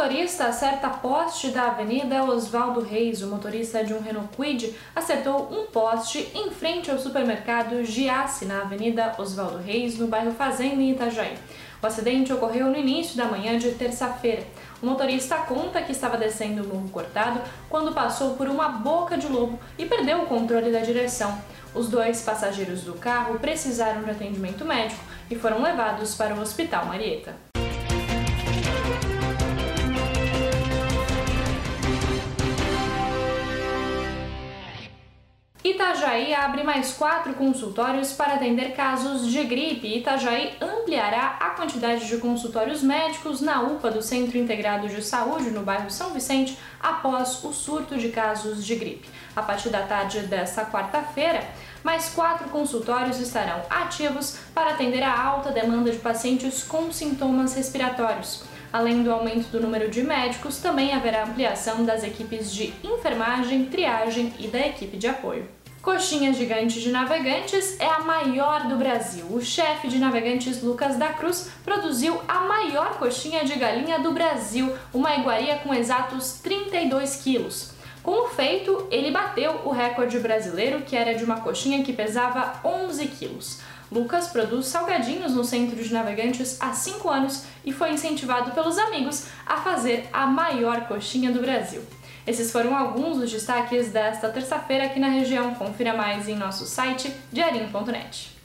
motorista acerta poste da Avenida Oswaldo Reis. O motorista de um Renault Kwid acertou um poste em frente ao supermercado Giasse, na Avenida Oswaldo Reis, no bairro Fazenda, em Itajaí. O acidente ocorreu no início da manhã de terça-feira. O motorista conta que estava descendo o morro cortado quando passou por uma boca de lobo e perdeu o controle da direção. Os dois passageiros do carro precisaram de atendimento médico e foram levados para o Hospital Marieta. Itajaí abre mais quatro consultórios para atender casos de gripe. Itajaí ampliará a quantidade de consultórios médicos na UPA do Centro Integrado de Saúde, no bairro São Vicente, após o surto de casos de gripe. A partir da tarde desta quarta-feira, mais quatro consultórios estarão ativos para atender a alta demanda de pacientes com sintomas respiratórios. Além do aumento do número de médicos, também haverá ampliação das equipes de enfermagem, triagem e da equipe de apoio. Coxinha Gigante de Navegantes é a maior do Brasil. O chefe de navegantes Lucas da Cruz produziu a maior coxinha de galinha do Brasil, uma iguaria com exatos 32 quilos. Com o feito, ele bateu o recorde brasileiro, que era de uma coxinha que pesava 11 quilos. Lucas produz salgadinhos no Centro de Navegantes há 5 anos e foi incentivado pelos amigos a fazer a maior coxinha do Brasil. Esses foram alguns dos destaques desta terça-feira aqui na região. Confira mais em nosso site diarinho.net.